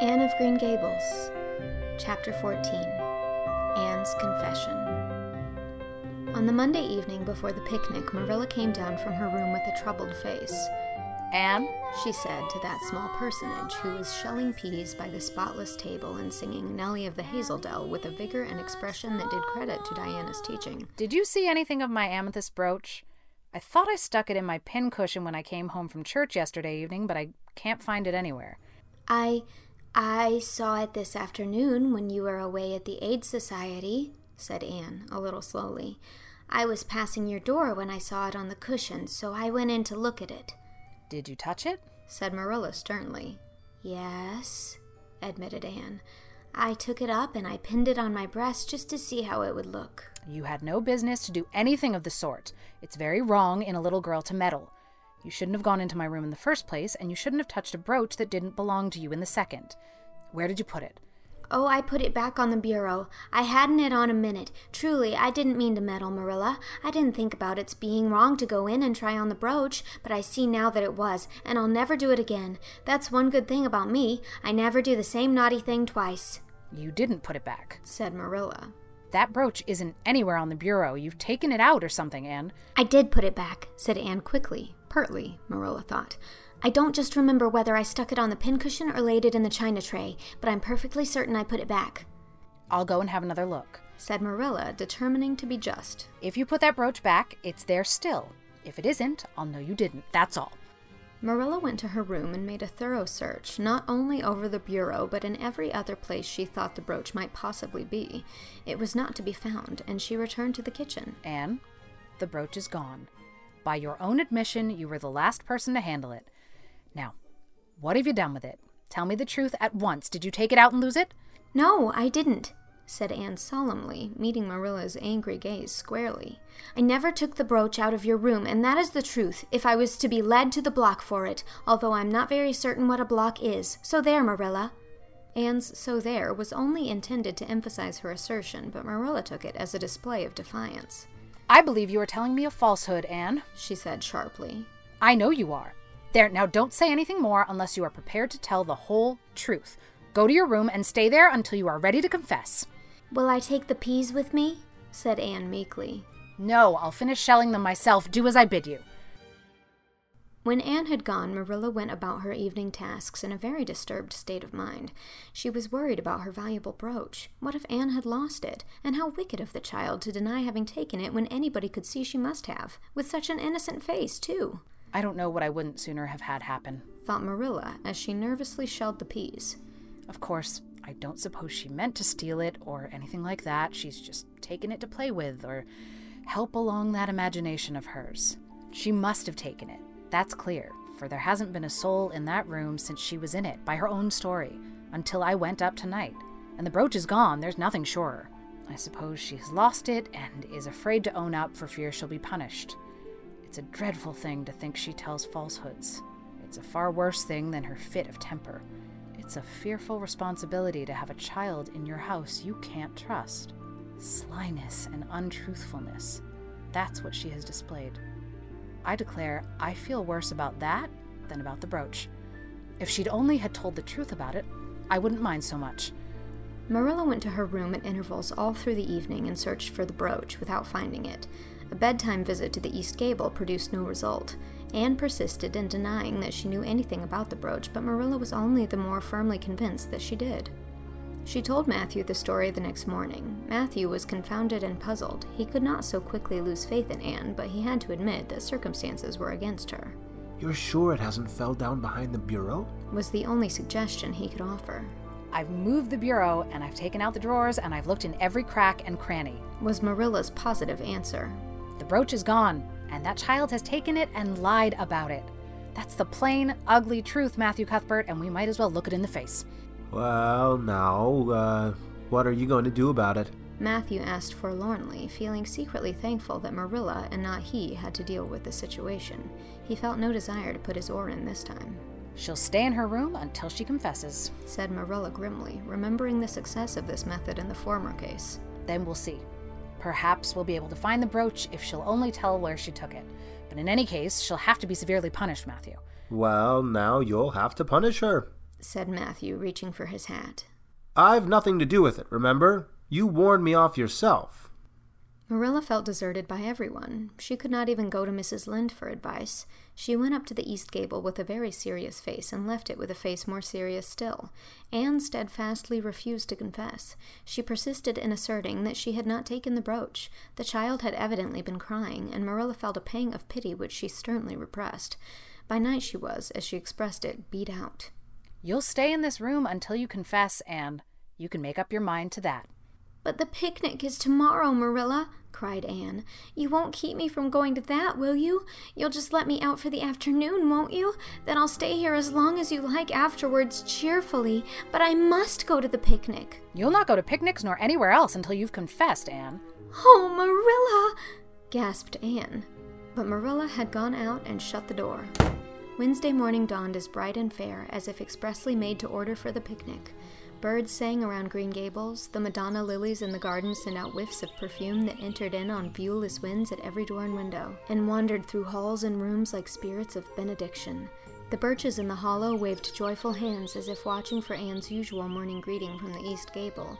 Anne of Green Gables, Chapter 14 Anne's Confession. On the Monday evening before the picnic, Marilla came down from her room with a troubled face. Anne, She said to that small personage who was shelling peas by the spotless table and singing Nellie of the Hazeldell with a vigor and expression that did credit to Diana's teaching. did you see anything of my amethyst brooch? I thought I stuck it in my pincushion when I came home from church yesterday evening, but I can't find it anywhere. I I saw it this afternoon when you were away at the Aid Society, said Anne, a little slowly. I was passing your door when I saw it on the cushion, so I went in to look at it, Did you touch it? said Marilla sternly. Yes, admitted Anne. I took it up and I pinned it on my breast just to see how it would look. You had no business to do anything of the sort. It's very wrong in a little girl to meddle. You shouldn't have gone into my room in the first place, and you shouldn't have touched a brooch that didn't belong to you in the second. Where did you put it? Oh, I put it back on the bureau. I hadn't it on a minute. Truly, I didn't mean to meddle, Marilla. I didn't think about its being wrong to go in and try on the brooch, but I see now that it was, and I'll never do it again. That's one good thing about me. I never do the same naughty thing twice, You didn't put it back. said Marilla. That brooch isn't anywhere on the bureau. You've taken it out or something, Anne. I did put it back, said Anne quickly, pertly, Marilla thought. I don't just remember whether I stuck it on the pincushion or laid it in the china tray, but I'm perfectly certain I put it back, I'll go and have another look. said Marilla, determining to be just. If you put that brooch back, it's there still. If it isn't, I'll know you didn't. That's all. Marilla went to her room and made a thorough search, not only over the bureau, but in every other place she thought the brooch might possibly be. It was not to be found, and she returned to the kitchen. Anne, the brooch is gone. By your own admission, you were the last person to handle it. Now, what have you done with it? Tell me the truth at once. Did you take it out and lose it? No, I didn't, said Anne solemnly, meeting Marilla's angry gaze squarely. I never took the brooch out of your room, and that is the truth, if I was to be led to the block for it, although I'm not very certain what a block is. So there, Marilla. Anne's so there was only intended to emphasize her assertion, but Marilla took it as a display of defiance. I believe you are telling me a falsehood, Anne. She said sharply. I know you are. There, now don't say anything more unless you are prepared to tell the whole truth. Go to your room and stay there until you are ready to confess. Will I take the peas with me? said Anne meekly. No, I'll finish shelling them myself. Do as I bid you. When Anne had gone, Marilla went about her evening tasks in a very disturbed state of mind. She was worried about her valuable brooch. What if Anne had lost it? And how wicked of the child to deny having taken it when anybody could see she must have, with such an innocent face, too, I don't know what I wouldn't sooner have had happen. thought Marilla as she nervously shelled the peas. Of course, I don't suppose she meant to steal it or anything like that. She's just taken it to play with or help along that imagination of hers. She must have taken it. That's clear, for there hasn't been a soul in that room since she was in it, by her own story, until I went up tonight. And the brooch is gone, there's nothing surer. I suppose she has lost it and is afraid to own up for fear she'll be punished. It's a dreadful thing to think she tells falsehoods. It's a far worse thing than her fit of temper. It's a fearful responsibility to have a child in your house you can't trust. Slyness and untruthfulness. That's what she has displayed. I declare I feel worse about that than about the brooch. If she'd only had told the truth about it, I wouldn't mind so much. Marilla went to her room at intervals all through the evening and searched for the brooch without finding it. A bedtime visit to the east gable produced no result. Anne persisted in denying that she knew anything about the brooch, but Marilla was only the more firmly convinced that she did. She told Matthew the story the next morning. Matthew was confounded and puzzled. He could not so quickly lose faith in Anne, but he had to admit that circumstances were against her, You're sure it hasn't fell down behind the bureau? was the only suggestion he could offer. I've moved the bureau and I've taken out the drawers and I've looked in every crack and cranny. Was Marilla's positive answer. The brooch is gone, and that child has taken it and lied about it. That's the plain, ugly truth, Matthew Cuthbert, and we might as well look it in the face. Well, now, uh, what are you going to do about it? Matthew asked forlornly, feeling secretly thankful that Marilla and not he had to deal with the situation. He felt no desire to put his oar in this time. She'll stay in her room until she confesses. Said Marilla grimly, remembering the success of this method in the former case. Then we'll see. Perhaps we'll be able to find the brooch if she'll only tell where she took it. But in any case, she'll have to be severely punished, Matthew. Well, now you'll have to punish her. Said Matthew, reaching for his hat. I've nothing to do with it, remember? You warned me off yourself. Marilla felt deserted by everyone. She could not even go to Mrs. Lynde for advice. She went up to the east gable with a very serious face and left it with a face more serious still. Anne steadfastly refused to confess. She persisted in asserting that she had not taken the brooch. The child had evidently been crying, and Marilla felt a pang of pity which she sternly repressed. By night she was, as she expressed it, beat out. You'll stay in this room until you confess, Anne. You can make up your mind to that. But the picnic is tomorrow, Marilla, cried Anne. You won't keep me from going to that, will you? You'll just let me out for the afternoon, won't you? Then I'll stay here as long as you like afterwards, cheerfully. But I must go to the picnic. You'll not go to picnics nor anywhere else until you've confessed, Anne. Oh, Marilla! gasped Anne. But Marilla had gone out and shut the door. Wednesday morning dawned as bright and fair as if expressly made to order for the picnic. Birds sang around Green Gables. The Madonna lilies in the garden sent out whiffs of perfume that entered in on viewless winds at every door and window, and wandered through halls and rooms like spirits of benediction. The birches in the hollow waved joyful hands as if watching for Anne's usual morning greeting from the east gable,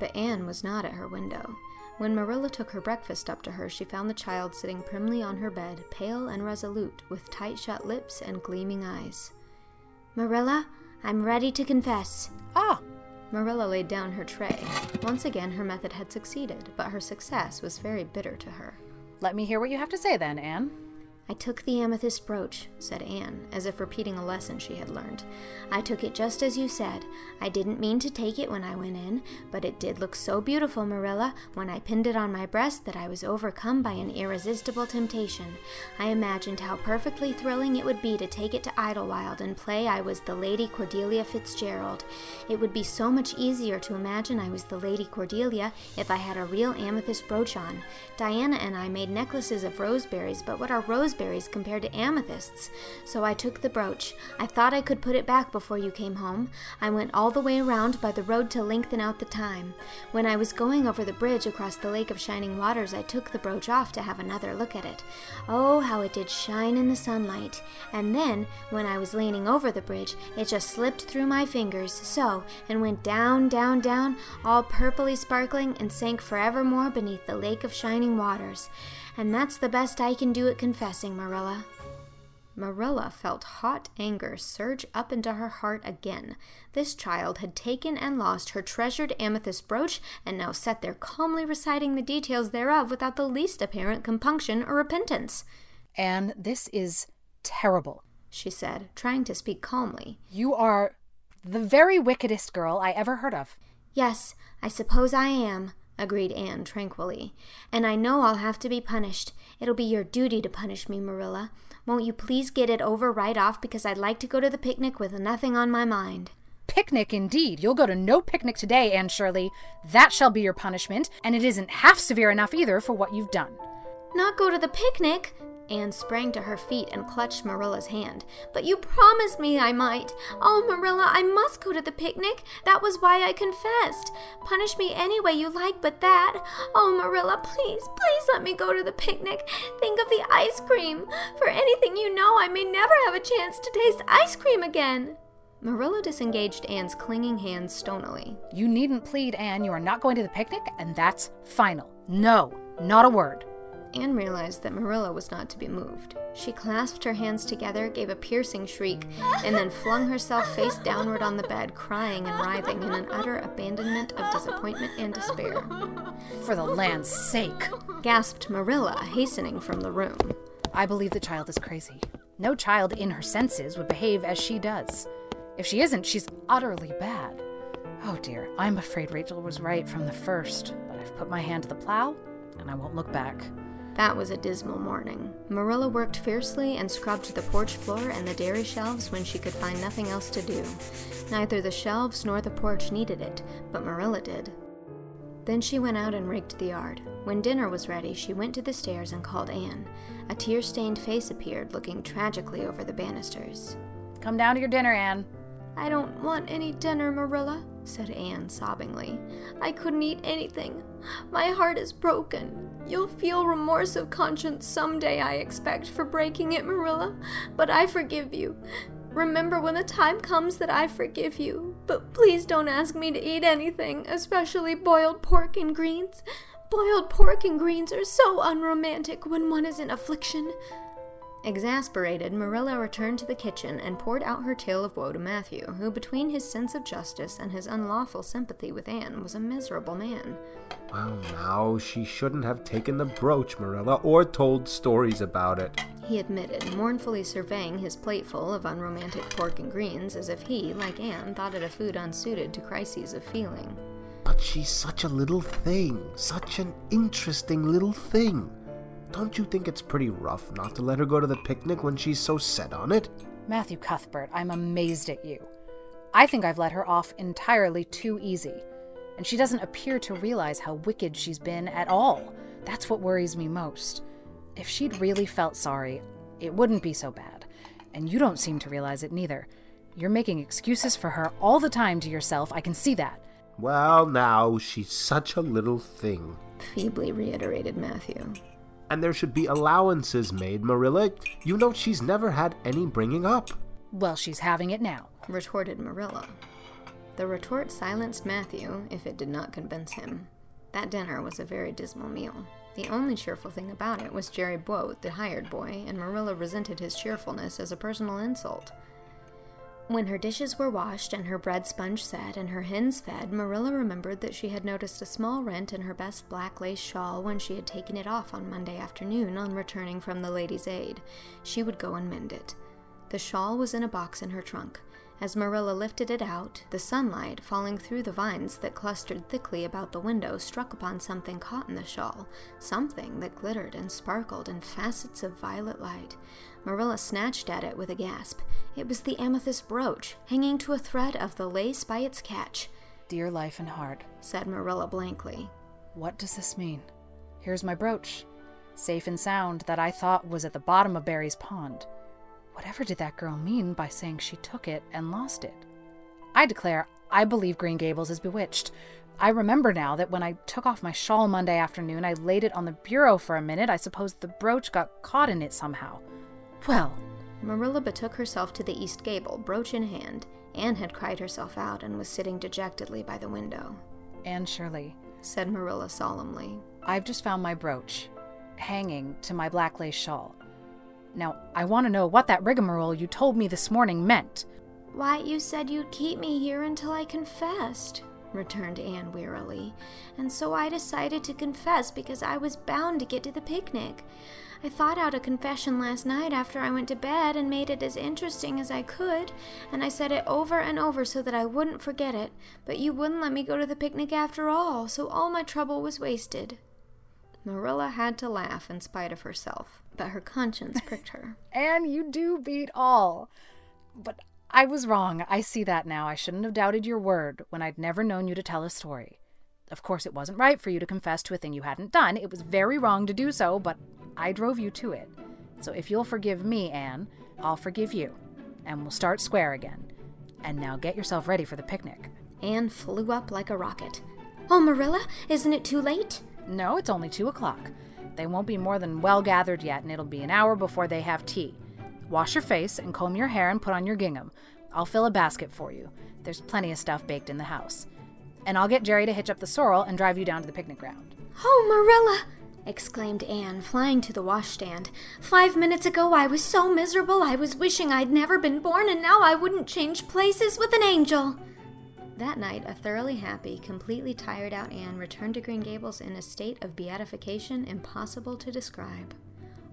but Anne was not at her window. When Marilla took her breakfast up to her, she found the child sitting primly on her bed, pale and resolute, with tight shut lips and gleaming eyes. Marilla, I'm ready to confess. Ah, Marilla laid down her tray. Once again, her method had succeeded, but her success was very bitter to her. let me hear what you have to say then, Anne. I took the amethyst brooch, said Anne, as if repeating a lesson she had learned. I took it just as you said. I didn't mean to take it when I went in, but it did look so beautiful, Marilla, when I pinned it on my breast that I was overcome by an irresistible temptation. I imagined how perfectly thrilling it would be to take it to Idlewild and play I was the Lady Cordelia Fitzgerald. It would be so much easier to imagine I was the Lady Cordelia if I had a real amethyst brooch on. Diana and I made necklaces of roseberries, but what are roseberries compared to amethysts? So I took the brooch. I thought I could put it back before you came home. I went all the way around by the road to lengthen out the time. When I was going over the bridge across the Lake of Shining Waters, I took the brooch off to have another look at it. Oh, how it did shine in the sunlight. And then, when I was leaning over the bridge, it just slipped through my fingers, so, and went down, down, down, all purply sparkling, and sank forevermore beneath the Lake of Shining Waters. And that's the best I can do at confessing, Marilla. Marilla felt hot anger surge up into her heart again. This child had taken and lost her treasured amethyst brooch and now sat there calmly reciting the details thereof without the least apparent compunction or repentance. Anne, this is terrible. She said, trying to speak calmly. You are the very wickedest girl I ever heard of. Yes, I suppose I am, agreed Anne tranquilly. And I know I'll have to be punished. It'll be your duty to punish me, Marilla. Won't you please get it over right off because I'd like to go to the picnic with nothing on my mind? Picnic indeed. You'll go to no picnic today, Anne Shirley. That shall be your punishment, and it isn't half severe enough either for what you've done. Not go to the picnic? Anne sprang to her feet and clutched Marilla's hand. But you promised me I might. Oh, Marilla, I must go to the picnic. That was why I confessed. Punish me any way you like but that. Oh, Marilla, please, please let me go to the picnic. Think of the ice cream. For anything you know, I may never have a chance to taste ice cream again. Marilla disengaged Anne's clinging hands stonily. You needn't plead, Anne. You are not going to the picnic, and that's final. No, not a word. Anne realized that Marilla was not to be moved. She clasped her hands together, gave a piercing shriek, and then flung herself face downward on the bed, crying and writhing in an utter abandonment of disappointment and despair. For the land's sake. Gasped Marilla, hastening from the room. I believe the child is crazy. No child in her senses would behave as she does. If she isn't, she's utterly bad. Oh dear, I'm afraid Rachel was right from the first, but I've put my hand to the plow, and I won't look back. That was a dismal morning. Marilla worked fiercely and scrubbed the porch floor and the dairy shelves when she could find nothing else to do. Neither the shelves nor the porch needed it, but Marilla did. Then she went out and raked the yard. When dinner was ready, she went to the stairs and called Anne. A tear stained face appeared, looking tragically over the banisters. Come down to your dinner, Anne. I don't want any dinner, Marilla, said Anne sobbingly. I couldn't eat anything. My heart is broken. You'll feel remorse of conscience some day, I expect, for breaking it, Marilla, but I forgive you. Remember when the time comes that I forgive you, but please don't ask me to eat anything, especially boiled pork and greens. Boiled pork and greens are so unromantic when one is in affliction. Exasperated, Marilla returned to the kitchen and poured out her tale of woe to Matthew, who, between his sense of justice and his unlawful sympathy with Anne, was a miserable man. Well, now, she shouldn't have taken the brooch, Marilla, or told stories about it. He admitted, mournfully surveying his plateful of unromantic pork and greens as if he, like Anne, thought it a food unsuited to crises of feeling. But she's such a little thing, such an interesting little thing. Don't you think it's pretty rough not to let her go to the picnic when she's so set on it? Matthew Cuthbert, I'm amazed at you. I think I've let her off entirely too easy. And she doesn't appear to realize how wicked she's been at all. That's what worries me most. If she'd really felt sorry, it wouldn't be so bad. And you don't seem to realize it neither. You're making excuses for her all the time to yourself. I can see that. Well, now, she's such a little thing. Feebly reiterated Matthew and there should be allowances made, Marilla. You know she's never had any bringing up. Well, she's having it now, retorted Marilla. The retort silenced Matthew, if it did not convince him. That dinner was a very dismal meal. The only cheerful thing about it was Jerry Buote, the hired boy, and Marilla resented his cheerfulness as a personal insult. When her dishes were washed and her bread sponge set and her hens fed, Marilla remembered that she had noticed a small rent in her best black lace shawl when she had taken it off on Monday afternoon on returning from the Ladies' Aid. She would go and mend it. The shawl was in a box in her trunk. As Marilla lifted it out, the sunlight, falling through the vines that clustered thickly about the window, struck upon something caught in the shawl, something that glittered and sparkled in facets of violet light. Marilla snatched at it with a gasp. It was the amethyst brooch, hanging to a thread of the lace by its catch. Dear life and heart, said Marilla blankly. What does this mean? Here's my brooch, safe and sound, that I thought was at the bottom of Barry's pond. Whatever did that girl mean by saying she took it and lost it? I declare, I believe Green Gables is bewitched. I remember now that when I took off my shawl Monday afternoon, I laid it on the bureau for a minute. I suppose the brooch got caught in it somehow. Well, Marilla betook herself to the east gable, brooch in hand. Anne had cried herself out and was sitting dejectedly by the window. Anne Shirley, said Marilla solemnly, I've just found my brooch, hanging to my black lace shawl. Now, I want to know what that rigmarole you told me this morning meant. Why, you said you'd keep me here until I confessed, returned Anne wearily, and so I decided to confess because I was bound to get to the picnic. I thought out a confession last night after I went to bed and made it as interesting as I could, and I said it over and over so that I wouldn't forget it, but you wouldn't let me go to the picnic after all, so all my trouble was wasted. Marilla had to laugh in spite of herself, but her conscience pricked her. and you do beat all. But I was wrong. I see that now. I shouldn't have doubted your word when I'd never known you to tell a story. Of course, it wasn't right for you to confess to a thing you hadn't done. It was very wrong to do so, but I drove you to it. So if you'll forgive me, Anne, I'll forgive you. And we'll start square again. And now get yourself ready for the picnic. Anne flew up like a rocket. Oh, Marilla, isn't it too late? No, it's only two o'clock. They won't be more than well gathered yet, and it'll be an hour before they have tea. Wash your face and comb your hair and put on your gingham. I'll fill a basket for you. There's plenty of stuff baked in the house. And I'll get Jerry to hitch up the sorrel and drive you down to the picnic ground. Oh, Marilla! Exclaimed Anne, flying to the washstand. Five minutes ago I was so miserable I was wishing I'd never been born, and now I wouldn't change places with an angel. That night, a thoroughly happy, completely tired out Anne returned to Green Gables in a state of beatification impossible to describe.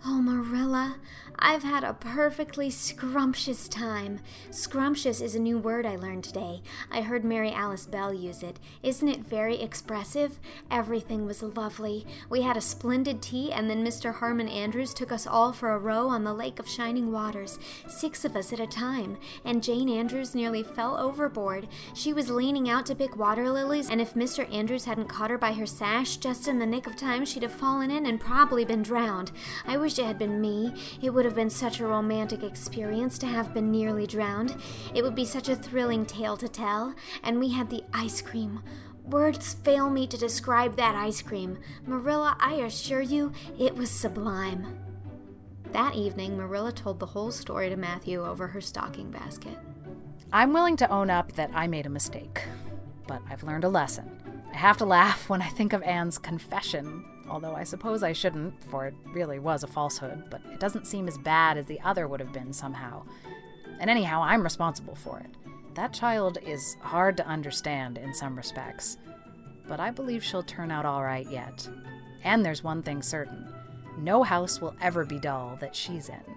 Oh, Marilla, I've had a perfectly scrumptious time. Scrumptious is a new word I learned today. I heard Mary Alice Bell use it. Isn't it very expressive? Everything was lovely. We had a splendid tea, and then Mr. Harmon Andrews took us all for a row on the Lake of Shining Waters, six of us at a time, and Jane Andrews nearly fell overboard. She was leaning out to pick water lilies, and if Mr. Andrews hadn't caught her by her sash just in the nick of time, she'd have fallen in and probably been drowned. I wish it had been me. It would have been such a romantic experience to have been nearly drowned. It would be such a thrilling tale to tell. And we had the ice cream. Words fail me to describe that ice cream. Marilla, I assure you, it was sublime. That evening, Marilla told the whole story to Matthew over her stocking basket. I'm willing to own up that I made a mistake, but I've learned a lesson. I have to laugh when I think of Anne's confession, although I suppose I shouldn't, for it really was a falsehood, but it doesn't seem as bad as the other would have been somehow. And anyhow, I'm responsible for it. That child is hard to understand in some respects, but I believe she'll turn out all right yet. And there's one thing certain no house will ever be dull that she's in.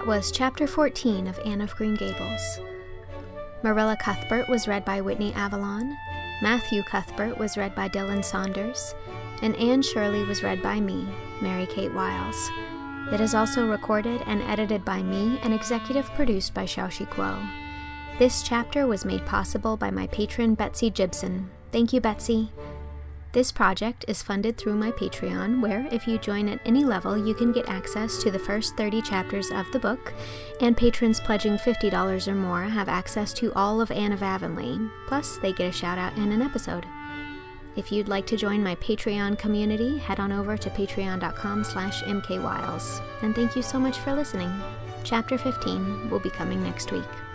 That was Chapter 14 of Anne of Green Gables. Marilla Cuthbert was read by Whitney Avalon, Matthew Cuthbert was read by Dylan Saunders, and Anne Shirley was read by me, Mary Kate Wiles. It is also recorded and edited by me and executive produced by Xiaoxi Kuo. This chapter was made possible by my patron Betsy Gibson. Thank you, Betsy. This project is funded through my Patreon, where, if you join at any level, you can get access to the first 30 chapters of the book, and patrons pledging $50 or more have access to all of Anne of Avonlea, plus, they get a shout out in an episode. If you'd like to join my Patreon community, head on over to patreon.com slash mkwiles. And thank you so much for listening. Chapter 15 will be coming next week.